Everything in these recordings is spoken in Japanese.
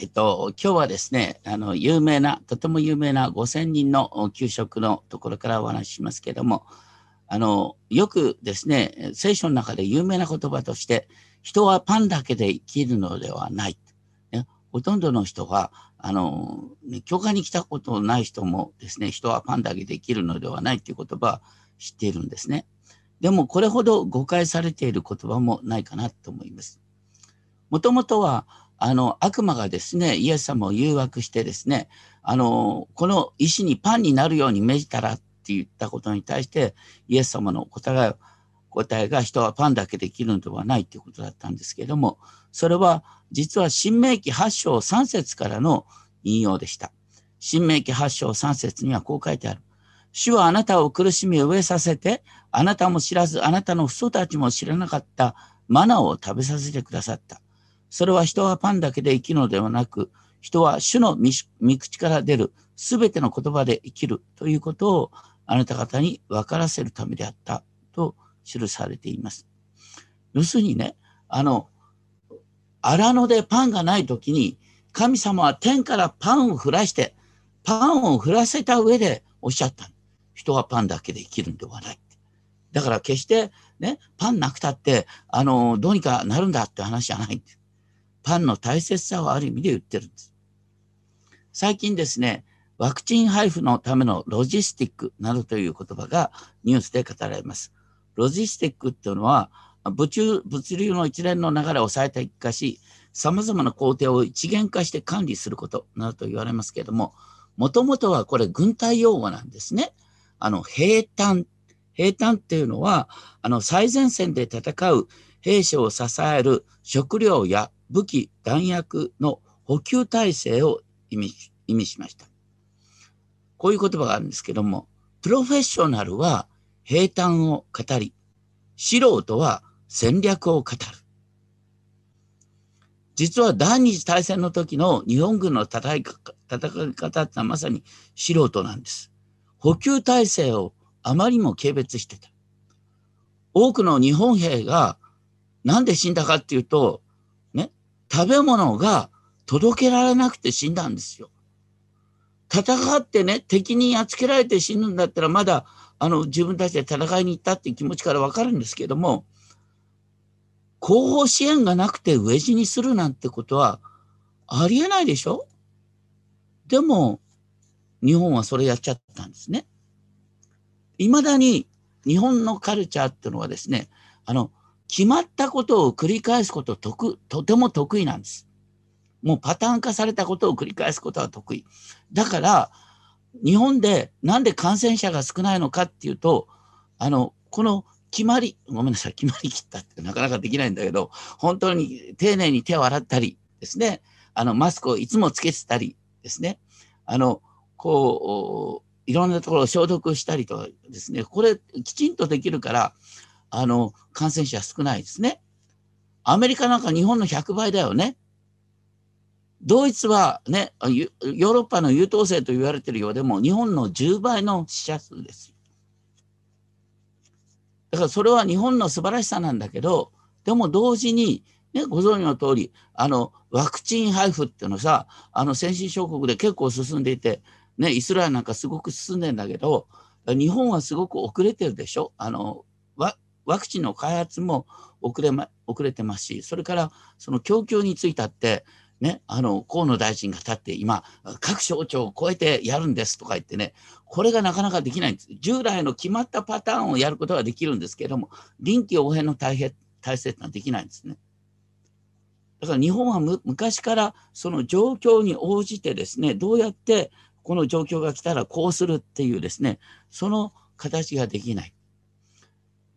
えっと、今日はですね、あの、有名な、とても有名な5000人の給食のところからお話ししますけれども、あの、よくですね、聖書の中で有名な言葉として、人はパンだけで生きるのではない。ね、ほとんどの人は、あの、ね、教会に来たことのない人もですね、人はパンだけで生きるのではないという言葉は知っているんですね。でも、これほど誤解されている言葉もないかなと思います。もともとは、あの、悪魔がですね、イエス様を誘惑してですね、あの、この石にパンになるように命じたらって言ったことに対して、イエス様の答え答えが人はパンだけできるのではないということだったんですけれども、それは実は新明記8章3節からの引用でした。新明記8章3節にはこう書いてある。主はあなたを苦しみ飢えさせて、あなたも知らず、あなたの父祖たちも知らなかったマナを食べさせてくださった。それは人はパンだけで生きるのではなく、人は主の御口から出るすべての言葉で生きるということをあなた方に分からせるためであったと記されています。要するにね、あの、荒野でパンがない時に神様は天からパンを降らして、パンを降らせた上でおっしゃった。人はパンだけで生きるんではない。だから決してね、パンなくたって、あの、どうにかなるんだって話じゃない。パンの大切さをある意味で言ってるんです。最近ですね、ワクチン配布のためのロジスティックなどという言葉がニュースで語られます。ロジスティックっていうのは物物流の一連の流れを最適化し、様々な工程を一元化して管理することなどと言われますけれども、もともとはこれ軍隊用語なんですね。あの、兵隊。兵隊っていうのは、あの、最前線で戦う兵士を支える食料や武器、弾薬の補給体制を意味意味しました。こういう言葉があるんですけども、プロフェッショナルは平坦を語り、素人は戦略を語る。実は第二次大戦の時の日本軍の戦い戦い方ってのはまさに素人なんです。補給体制をあまりも軽蔑してた。多くの日本兵がなんで死んだかっていうと、食べ物が届けられなくて死んだんですよ。戦ってね、敵にやっつけられて死ぬんだったら、まだ、あの、自分たちで戦いに行ったっていう気持ちからわかるんですけども、後方支援がなくて飢え死にするなんてことはありえないでしょ？でも、日本はそれやっちゃったんですね。未だに日本のカルチャーっていうのはですね、あの、決まったことを繰り返すことととても得意なんです。もうパターン化されたことを繰り返すことは得意。だから、日本でなんで感染者が少ないのかっていうと、あの、この決まり、ごめんなさい、決まりきったってなかなかできないんだけど、本当に丁寧に手を洗ったりですね、あの、マスクをいつもつけてたりですね、あの、こう、いろんなところを消毒したりとかですね、これきちんとできるから、あの、感染者少ないですね。アメリカなんか日本の100倍だよね。ドイツはね、ヨーロッパの優等生と言われてるようでも、日本の10倍の死者数です。だからそれは日本の素晴らしさなんだけど、でも同時に、ね、ご存知の通り、あの、ワクチン配布っていうのさ、あの、先進諸国で結構進んでいて、ね、イスラエルなんかすごく進んでんだけど、日本はすごく遅れてるでしょあの、ワクチンの開発も遅れ,、ま、遅れてますし、それからその供給についたって、ね、あの、河野大臣が立って、今、各省庁を超えてやるんですとか言ってね、これがなかなかできないんです。従来の決まったパターンをやることはできるんですけれども、臨機応変の体制体制ってのはできないんですね。だから日本は昔からその状況に応じてですね、どうやってこの状況が来たらこうするっていうですね、その形ができない。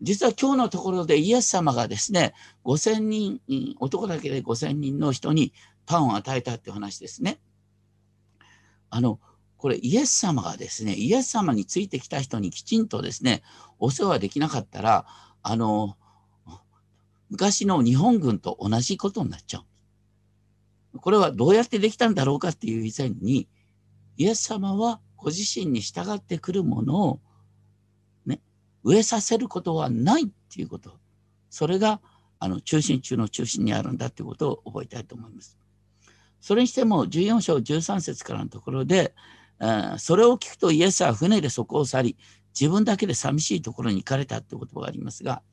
実は今日のところでイエス様がですね、5000人、男だけで5000人の人にパンを与えたって話ですね。あの、これイエス様がですね、イエス様についてきた人にきちんとですね、お世話できなかったら、あの、昔の日本軍と同じことになっちゃう。これはどうやってできたんだろうかっていう以前に、イエス様はご自身に従ってくるものを植えさせることはないっていうこと。それが、あの、中心中の中心にあるんだっていうことを覚えたいと思います。それにしても14章13節からのところで、それを聞くとイエスは船でそこを去り、自分だけで寂しいところに行かれたって言葉がありますが、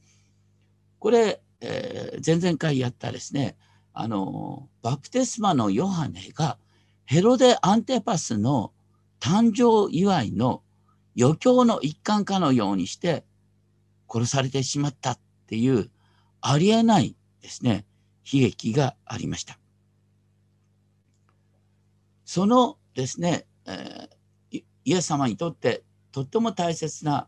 これ、えー、前々回やったですね、あの、バプテスマのヨハネがヘロデ・アンテパスの誕生祝いの余興の一環かのようにして殺されてしまったっていうありえないですね、悲劇がありました。そのですね、えー、イエス様にとってとっても大切な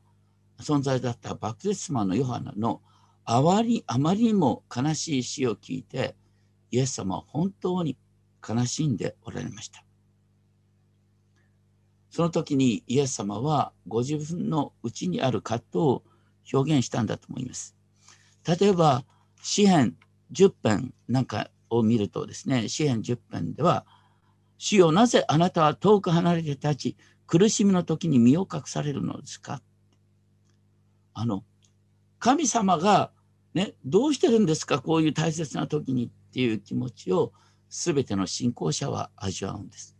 存在だったバプテスマのヨハナのあまりあまりにも悲しい死を聞いてイエス様は本当に悲しんでおられました。その時にイエス様はご自分の内にある葛藤を表現したんだと思います。例えば、詩篇10編なんかを見るとですね、詩篇10編では、主よなぜあなたは遠く離れて立ち、苦しみの時に身を隠されるのですか？あの、神様がね、どうしてるんですか？こういう大切な時にっていう気持ちを全ての信仰者は味わうんです。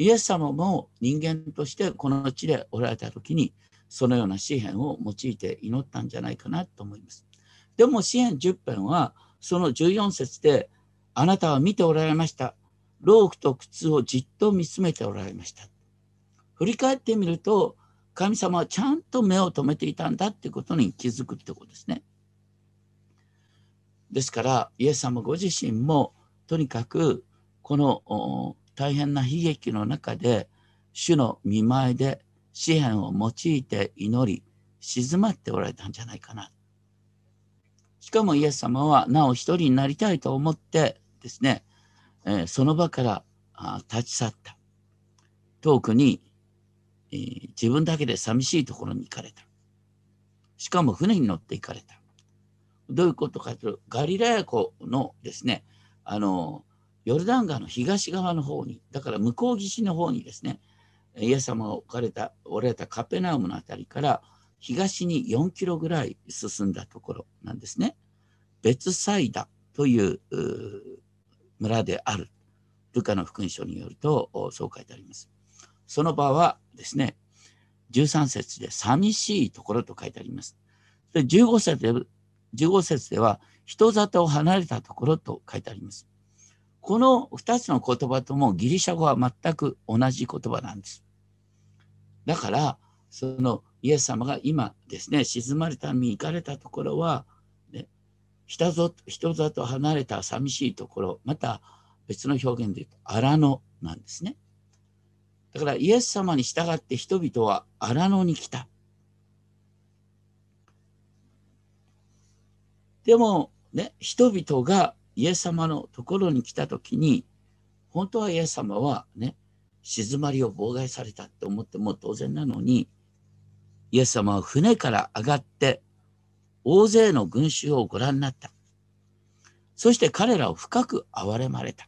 イエス様も人間としてこの地でおられた時にそのような詩篇を用いて祈ったんじゃないかなと思います。でも詩篇10編はその14節であなたは見ておられました。ロークと靴をじっと見つめておられました。振り返ってみると神様はちゃんと目を留めていたんだってことに気づくってことですね。ですからイエス様ご自身もとにかくこの大変な悲劇の中で主の見舞いで詩篇を用いて祈り静まっておられたんじゃないかな。しかもイエス様はなお一人になりたいと思ってですね、えー、その場から立ち去った。遠くに、えー、自分だけで寂しいところに行かれた。しかも船に乗って行かれた。どういうことかというと、ガリラヤ湖のですね、あの、ヨルダン川の東側の方に、だから向こう岸の方にですね、イエス様が置かれた、おられたカペナウムのあたりから東に4キロぐらい進んだところなんですね。別サイダという村である。ルカの福音書によるとそう書いてあります。その場はですね、13節で寂しいところと書いてあります。で15節で ,15 節では人里を離れたところと書いてあります。この2つの言葉ともギリシャ語は全く同じ言葉なんです。だから、そのイエス様が今ですね、沈まれた身行かれたところは、ね、人里離れた寂しいところ、また別の表現で言うと荒野なんですね。だからイエス様に従って人々は荒野に来た。でもね、人々がイエス様のところに来た時に本当はイエス様はね静まりを妨害されたって思っても当然なのにイエス様は船から上がって大勢の群衆をご覧になった。そして彼らを深く憐れまれた。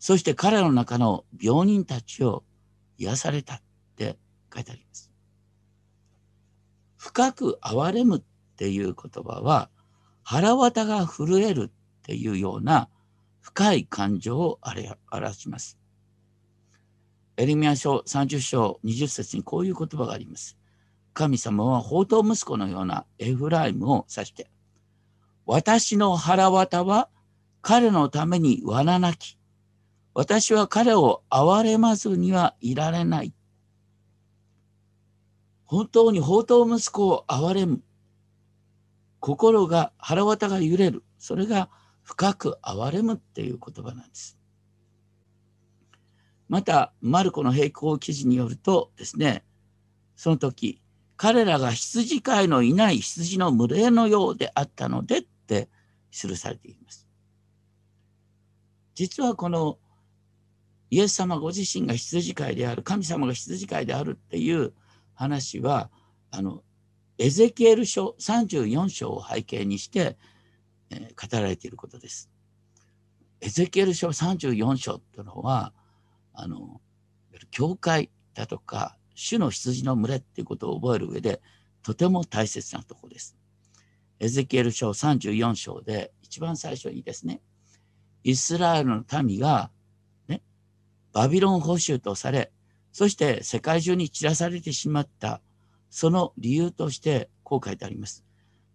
そして彼らの中の病人たちを癒されたって書いてあります。深く憐れむっていう言葉は腹渡が震えるっていうような深い感情を表します。エリミア書30章20節にこういう言葉があります。神様は宝刀息子のようなエフライムを指して、私の腹渡は彼のために罠なき。私は彼を憐れまずにはいられない。本当に宝刀息子を憐れむ。心が腹渡が揺れる。それが深く憐れむっていう言葉なんです。またマルコの並行記事によるとですねその時彼らが羊飼いのいない羊の群れのようであったのでって記されています。実はこのイエス様ご自身が羊飼いである神様が羊飼いであるっていう話はあのエゼキエル書34章を背景にして、えー、語られていることです。エゼキエル書34章というのは、あの、教会だとか、主の羊の群れっていうことを覚える上で、とても大切なところです。エゼキエル書34章で一番最初にですね、イスラエルの民が、ね、バビロン捕囚とされ、そして世界中に散らされてしまったその理由としてこう書いてあります。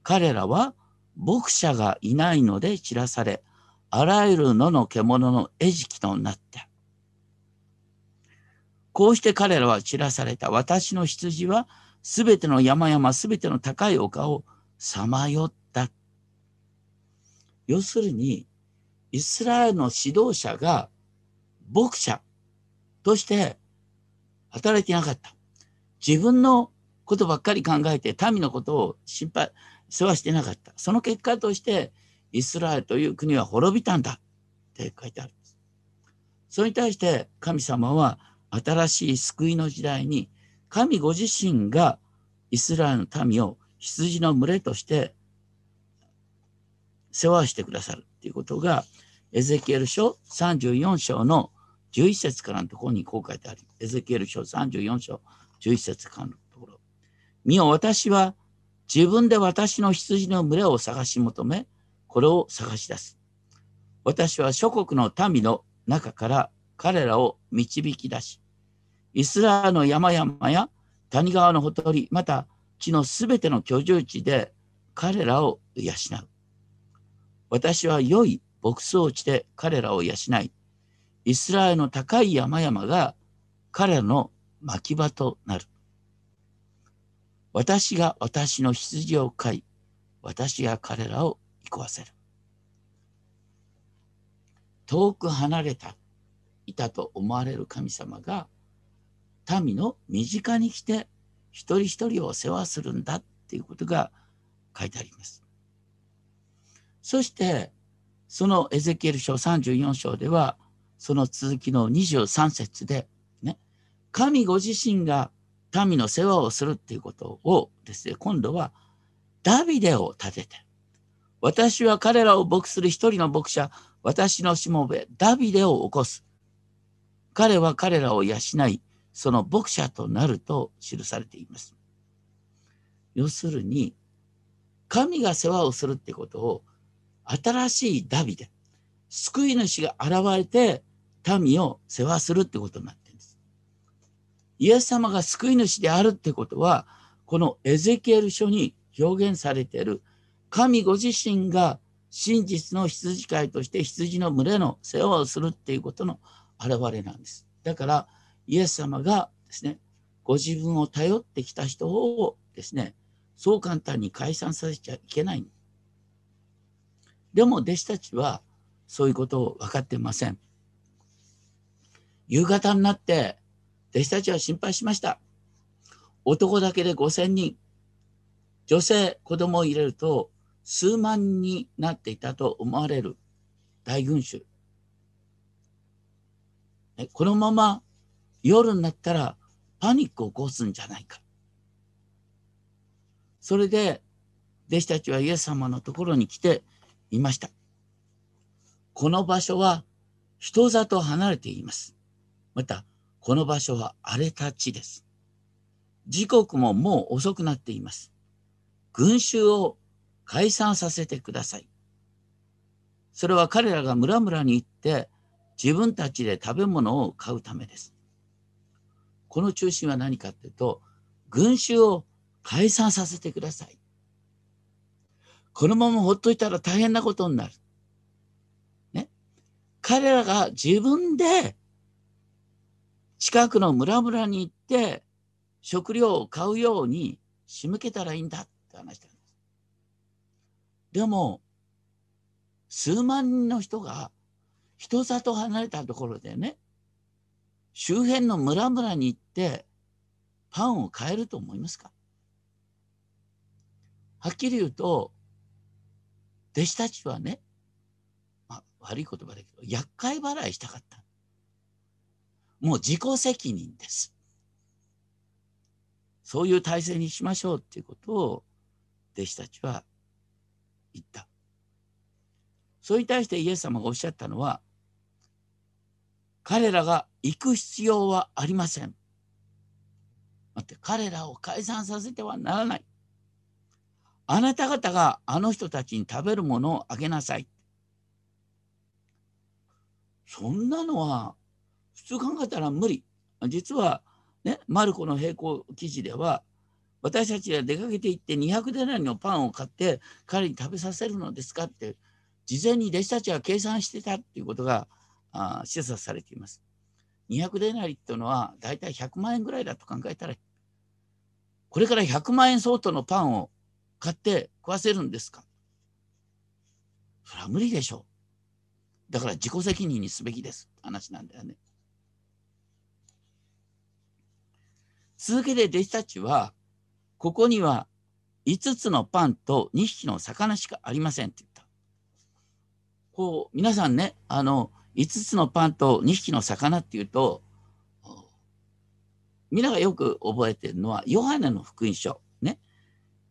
彼らは牧者がいないので散らされ、あらゆる野の獣の餌食となった。こうして彼らは散らされた。私の羊はすべての山々、すべての高い丘をさまよった。要するに、イスラエルの指導者が牧者として働いてなかった。自分のことばっかり考えて民のことを心配、世話してなかった。その結果として、イスラエルという国は滅びたんだって書いてあるんです。それに対して神様は新しい救いの時代に神ご自身がイスラエルの民を羊の群れとして世話してくださるということがエゼキエル書34章の11節からのところにこう書いてある。エゼキエル書34章11節からの。見よ、私は自分で私の羊の群れを探し求め、これを探し出す。私は諸国の民の中から彼らを導き出し、イスラエルの山々や谷川のほとり、また地のすべての居住地で彼らを養う。私は良い牧草地で彼らを養い、イスラエルの高い山々が彼らの牧場となる。私が私の羊を飼い、私が彼らを憩わせる。遠く離れた、いたと思われる神様が、民の身近に来て、一人一人を世話するんだっていうことが書いてあります。そして、そのエゼキエル書34章では、その続きの23節で、ね、神ご自身が民の世話をするっていうことをですね、今度はダビデを立てて、私は彼らを牧する一人の牧者、私のしもべ、ダビデを起こす。彼は彼らを養い、その牧者となると記されています。要するに、神が世話をするってことを、新しいダビデ、救い主が現れて民を世話するってことになってイエス様が救い主であるってことは、このエゼキエル書に表現されている神ご自身が真実の羊飼いとして羊の群れの世話をするっていうことの表れなんです。だからイエス様がですね、ご自分を頼ってきた人をですね、そう簡単に解散させちゃいけない。でも弟子たちはそういうことを分かってません。夕方になって弟子たちは心配しました。男だけで5000人、女性、子供を入れると数万になっていたと思われる大群衆。このまま夜になったらパニックを起こすんじゃないか。それで弟子たちはイエス様のところに来ていました。この場所は人里離れています。またこの場所は荒れた地です。時刻ももう遅くなっています。群衆を解散させてください。それは彼らが村々に行って自分たちで食べ物を買うためです。この中心は何かっていうと、群衆を解散させてください。このままほっといたら大変なことになる。ね。彼らが自分で近くの村々に行って食料を買うように仕向けたらいいんだって話したんです。でも、数万人の人が人里離れたところでね、周辺の村々に行ってパンを買えると思いますか？はっきり言うと、弟子たちはね、まあ、悪い言葉だけど、厄介払いしたかった。もう自己責任です。そういう体制にしましょうっていうことを弟子たちは言った。それに対してイエス様がおっしゃったのは、彼らが行く必要はありません。待って、彼らを解散させてはならない。あなた方があの人たちに食べるものをあげなさい。そんなのは普通考えたら無理。実はね、マルコの並行記事では、私たちが出かけていって200デナリのパンを買って彼に食べさせるのですかって事前に弟子たちは計算してたっていうことがあ示唆されています。200デナリっていうのは大体100万円ぐらいだと考えたらこれから100万円相当のパンを買って食わせるんですかそれは無理でしょう。だから自己責任にすべきです話なんだよね。続けて弟子たちはここには5つのパンと2匹の魚しかありませんって言った。こう、皆さんね、あの、5つのパンと2匹の魚っていうと、みんながよく覚えてるのは、ヨハネの福音書。ね。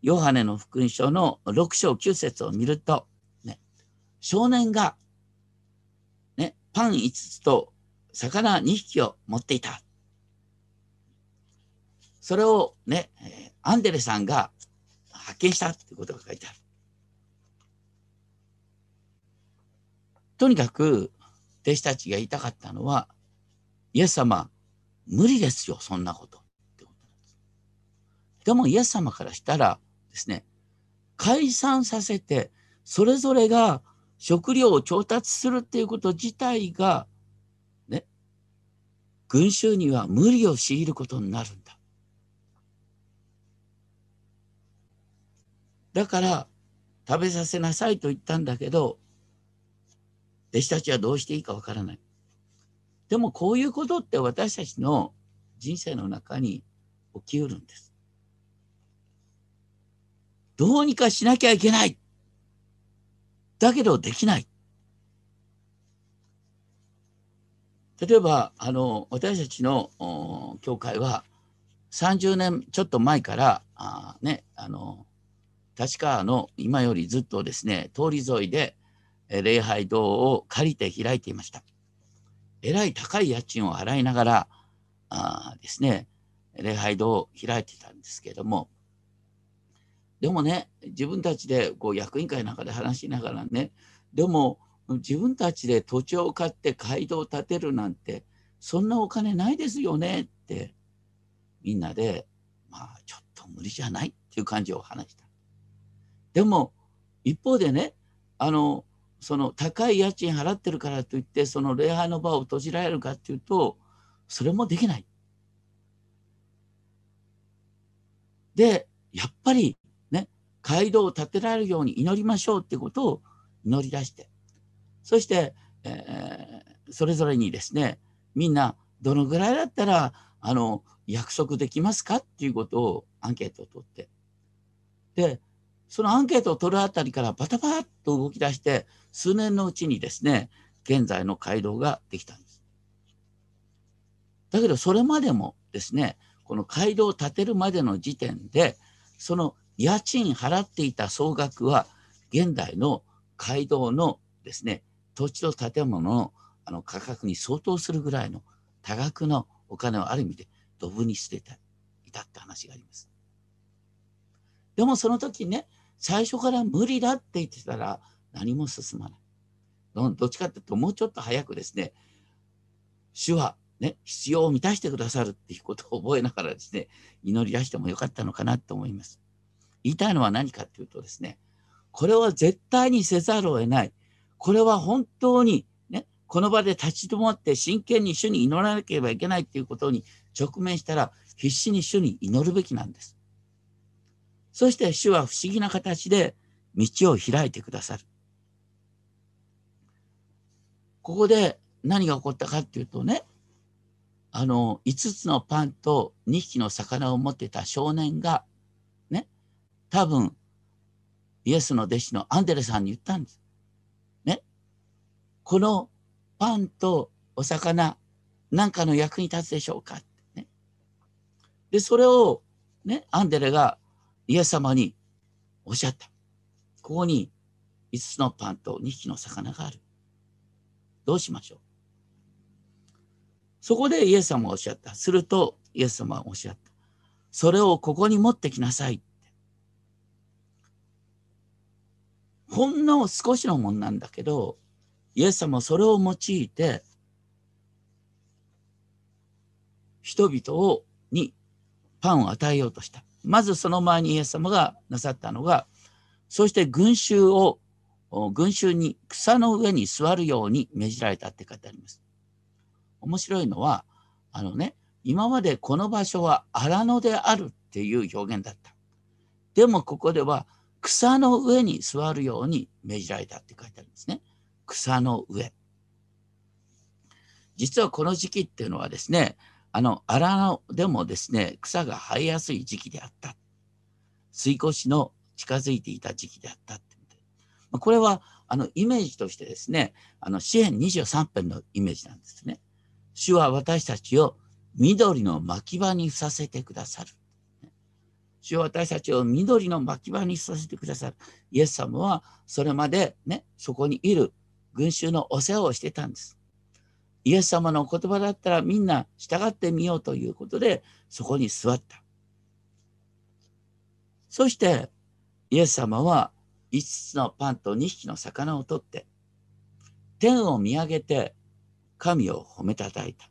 ヨハネの福音書の6章9節を見ると、ね、少年が、ね、パン5つと魚2匹を持っていた。それをね、アンデレさんが発見したってことが書いてある。とにかく弟子たちが言いたかったのは、イエス様、無理ですよ、そんなこと。ってことです。でもイエス様からしたらですね、解散させて、それぞれが食料を調達するっていうこと自体が、ね、群衆には無理を強いることになるんだ。だから食べさせなさいと言ったんだけど、弟子たちはどうしていいかわからない。でもこういうことって私たちの人生の中に起きうるんです。どうにかしなきゃいけない。だけどできない。例えば、あの、私たちの教会は30年ちょっと前から、あね、あの、立川の今よりずっとですね、通り沿いで礼拝堂を借りて開いていました。えらい高い家賃を払いながらあですね、礼拝堂を開いてたんですけども、でもね、自分たちでこう役員会なんかで話しながらね、でも自分たちで土地を買って街道を建てるなんて、そんなお金ないですよねって、みんなで、まあちょっと無理じゃないっていう感じを話した。でも、一方でね、あの、その高い家賃払ってるからといって、その礼拝の場を閉じられるかっていうと、それもできない。で、やっぱりね、街道を建てられるように祈りましょうってことを祈り出して、そして、えー、それぞれにですね、みんなどのぐらいだったら、あの、約束できますかっていうことをアンケートを取って、で、そのアンケートを取るあたりからバタバタと動き出して、数年のうちにですね、現在の街道ができたんです。だけど、それまでもですね、この街道を建てるまでの時点で、その家賃払っていた総額は、現代の街道のですね、土地と建物のあの価格に相当するぐらいの多額のお金をある意味でドブに捨てていたって話があります。でもその時ね、最初から無理だって言ってたら何も進まない。どっちかっていうと、もうちょっと早くですね、主はね、必要を満たしてくださるっていうことを覚えながらですね、祈り出してもよかったのかなと思います。言いたいのは何かっていうとですね、これは絶対にせざるを得ない。これは本当にね、この場で立ち止まって真剣に主に祈らなければいけないっていうことに直面したら、必死に主に祈るべきなんです。そして主は不思議な形で道を開いてくださる。ここで何が起こったかっていうとね、あの、5つのパンと2匹の魚を持ってた少年が、ね、多分、イエスの弟子のアンデレさんに言ったんです。ね。このパンとお魚、何かの役に立つでしょうかね。で、それを、ね、アンデレがイエス様におっしゃった。ここに5つのパンと2匹の魚がある。どうしましょう？そこでイエス様がおっしゃった。するとイエス様はおっしゃった。それをここに持ってきなさいって。ほんの少しのもんなんだけど、イエス様はそれを用いて、人々をにパンを与えようとした。まずその前にイエス様がなさったのが、そして群衆を、群衆に草の上に座るように命じられたって書いてあります。面白いのは、あのね、今までこの場所は荒野であるっていう表現だった。でもここでは草の上に座るように命じられたって書いてあるんですね。草の上。実はこの時期っていうのはですね、あの荒野でもですね、草が生えやすい時期であった。水越の近づいていた時期であったって。これはあのイメージとしてですね、あの詩篇23編のイメージなんですね。主は私たちを緑の牧場にさせてくださる。主は私たちを緑の牧場にさせてくださる。イエス様はそれまでね、そこにいる群衆のお世話をしてたんです。イエス様の言葉だったらみんな従ってみようということで、そこに座った。そして、イエス様は5つのパンと2匹の魚を取って、天を見上げて神を褒めたたいた。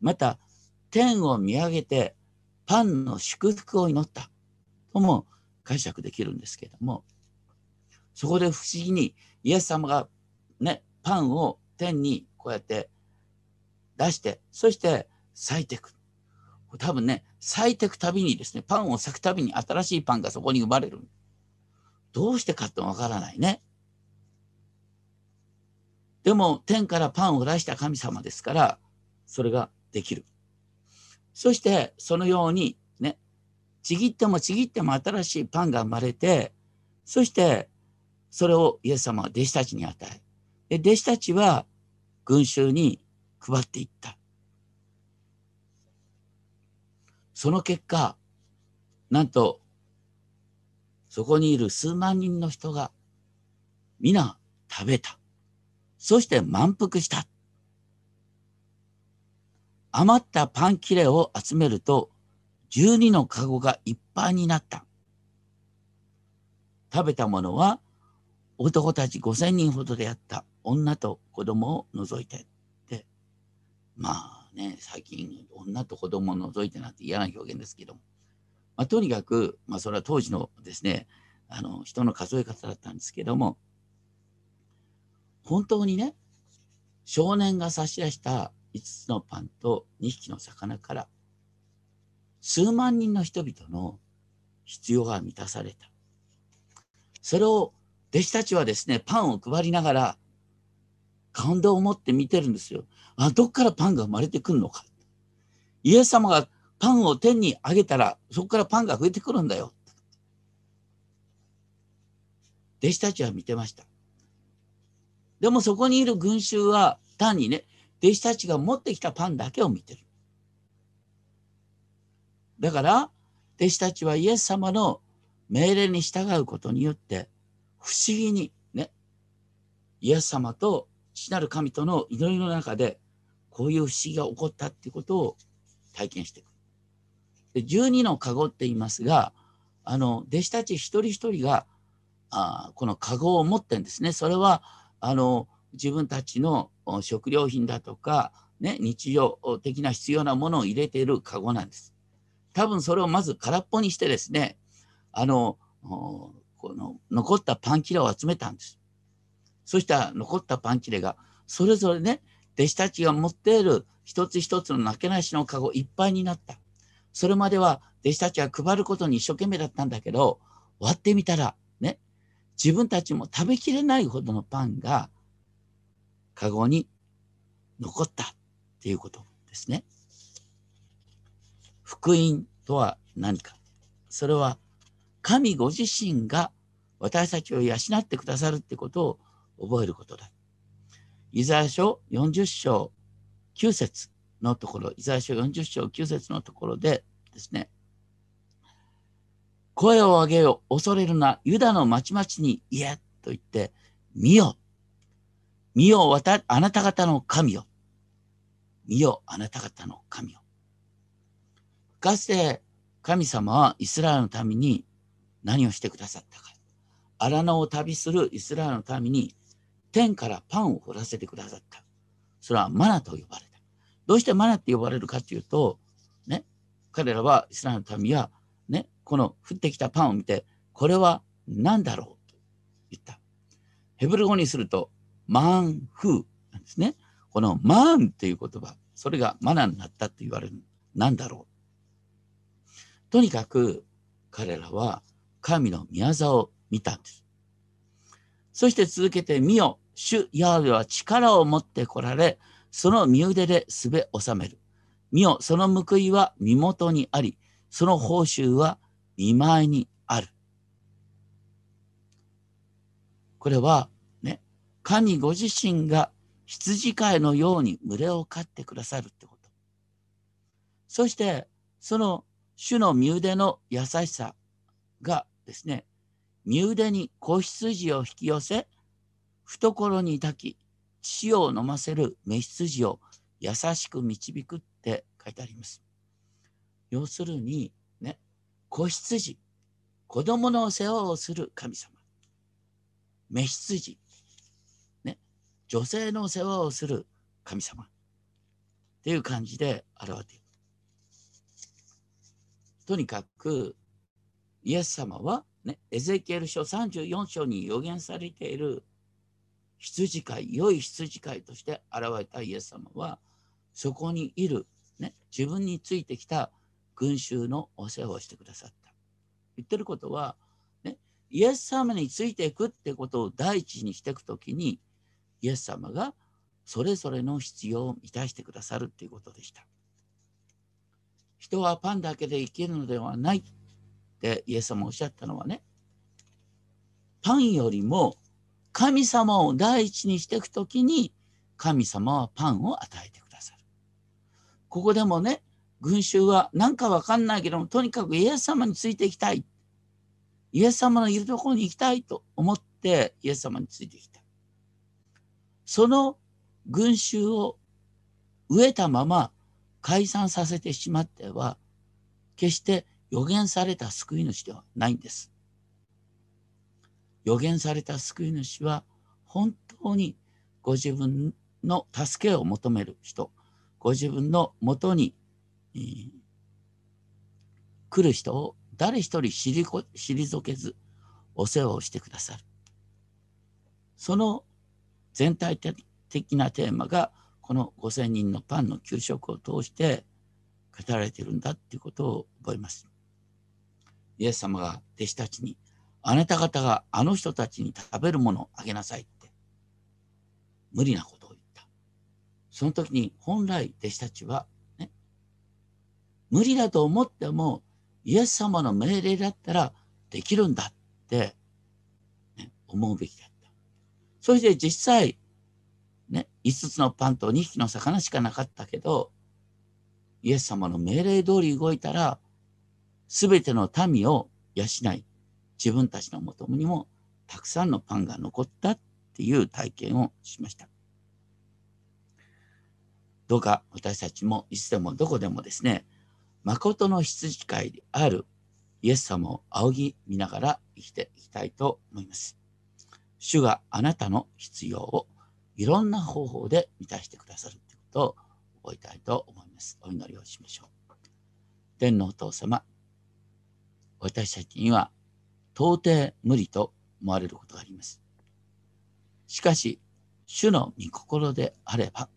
また、天を見上げてパンの祝福を祈った。とも解釈できるんですけれども、そこで不思議にイエス様がね、パンを天にこうやって出して、そして咲いていく。多分ね、咲いていくたびにですね、パンを咲くたびに新しいパンがそこに生まれる。どうしてかってわからないね。でも天からパンを出した神様ですから、それができる。そしてそのようにね、ちぎってもちぎっても新しいパンが生まれて、そしてそれをイエス様は弟子たちに与え、で弟子たちは群衆に配っていった。その結果、なんと、そこにいる数万人の人が皆食べた。そして満腹した。余ったパン切れを集めると、12のカゴがいっぱいになった。食べたものは、男たち5000人ほどであった女と子供を除いて。まあね、最近、女と子供を除いてなんて嫌な表現ですけども、まあ、とにかく、まあ、それは当時のですね、あの、人の数え方だったんですけども、本当にね、少年が差し出した5つのパンと2匹の魚から数万人の人々の必要が満たされた。それを弟子たちはですね、パンを配りながら感動を持って見てるんですよ。あ、どっからパンが生まれてくるのか。イエス様がパンを天にあげたら、そこからパンが増えてくるんだよ。弟子たちは見てました。でもそこにいる群衆は単にね、弟子たちが持ってきたパンだけを見てる。だから、弟子たちはイエス様の命令に従うことによって、不思議にね、イエス様と父なる神との祈りの中で、こういう不思議が起こったっていうことを体験していく。で12の籠って言いますが、あの、弟子たち一人一人が、あこの籠を持ってんですね。それは、あの、自分たちの食料品だとか、ね、日常的な必要なものを入れているカゴなんです。多分それをまず空っぽにしてですね、あの、この残ったパン切れを集めたんです。そしたら残ったパン切れが、それぞれね、弟子たちが持っている一つ一つのなけなしのカゴいっぱいになった。それまでは弟子たちは配ることに一生懸命だったんだけど、割ってみたら、ね、自分たちも食べきれないほどのパンがカゴに残ったっていうことですね。福音とは何か。それは神ご自身が私たちを養ってくださるってことを覚えることだ。イザヤ書40章9節のところ、イザヤ書40章9節のところでですね、声を上げよ、恐れるな、ユダの町々に言えと言って、見よ、見よ、あなた方の神よ。見よ、あなた方の神よ。かつて神様はイスラエルのために何をしてくださったか。荒野を旅するイスラエルのために天からパンを降らせてくださった。それはマナと呼ばれた。どうしてマナって呼ばれるかというと、ね、彼らはイスラエルの民は、ね、この降ってきたパンを見て、これは何だろうと言った。ヘブル語にすると、マンフーなんですね。このマンっていう言葉、それがマナになったって言われる。何だろう。とにかく彼らは神の宮沢を見たんです。そして続けて、見よ、主ヤーウェは力を持って来られ、その身腕ですべ収める。見よ、その報いは身元にあり、その報酬は見舞いにある。これは、ね、神ご自身が羊飼いのように群れを飼ってくださるってこと。そして、その主の身腕の優しさがですね、身腕に子羊を引き寄せ、懐に抱き、血を飲ませる雌羊を優しく導くって書いてあります。要するに、ね、子羊、子供の世話をする神様。雌羊、ね、女性の世話をする神様。っていう感じで表れている。とにかく、イエス様は、ね、エゼキエル書34章に予言されている羊飼い、良い羊飼いとして現れたイエス様は、そこにいる、ね、自分についてきた群衆のお世話をしてくださった。言ってることは、ね、イエス様についていくってことを第一にしていくときに、イエス様がそれぞれの必要を満たしてくださるっていうことでした。人はパンだけで生きるのではないってイエス様おっしゃったのはね、パンよりも神様を第一にしていくときに、神様はパンを与えてくださる。ここでもね、群衆は何かわかんないけども、とにかくイエス様についていきたい。イエス様のいるところに行きたいと思ってイエス様についてきた。その群衆を飢えたまま解散させてしまっては、決して予言された救い主ではないんです。予言された救い主は本当にご自分の助けを求める人、ご自分のもとに、えー、来る人を誰一人退けずお世話をしてくださる。その全体的なテーマがこの5000人のパンの給食を通して語られてるんだっていうことを覚えます。イエス様が弟子たちにあなた方があの人たちに食べるものをあげなさいって、無理なことを言った。その時に本来弟子たちは、ね、無理だと思っても、イエス様の命令だったらできるんだって、ね、思うべきだった。そして実際、ね、5つのパンと2匹の魚しかなかったけど、イエス様の命令通り動いたら、すべての民を養い、自分たちの求めにもたくさんのパンが残ったっていう体験をしました。どうか私たちもいつでもどこでもですね、誠の羊飼いであるイエス様を仰ぎ見ながら生きていきたいと思います。主があなたの必要をいろんな方法で満たしてくださるということを覚えたいと思います。お祈りをしましょう。天のお父様、私たちには到底無理と思われることがあります。しかし、主の御心であれば、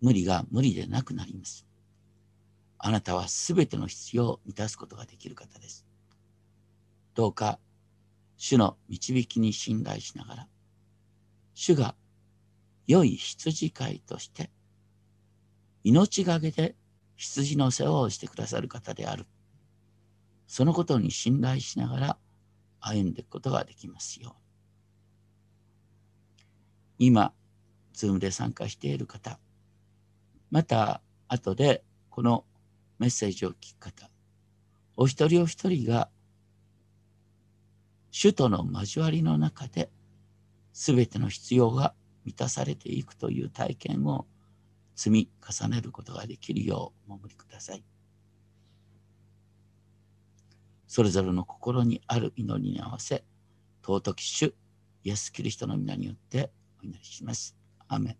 無理が無理でなくなります。あなたはすべての必要を満たすことができる方です。どうか、主の導きに信頼しながら、主が良い羊飼いとして、命がけで羊の世話をしてくださる方であるそのことに信頼しながら歩んでいくことができますよ。今、ズームで参加している方、また後でこのメッセージを聞く方、お一人お一人が主との交わりの中で全ての必要が満たされていくという体験を積み重ねることができるようお守りください。それぞれの心にある祈りに合わせ、尊き主、イエス・キリストの皆によってお祈りします。アメン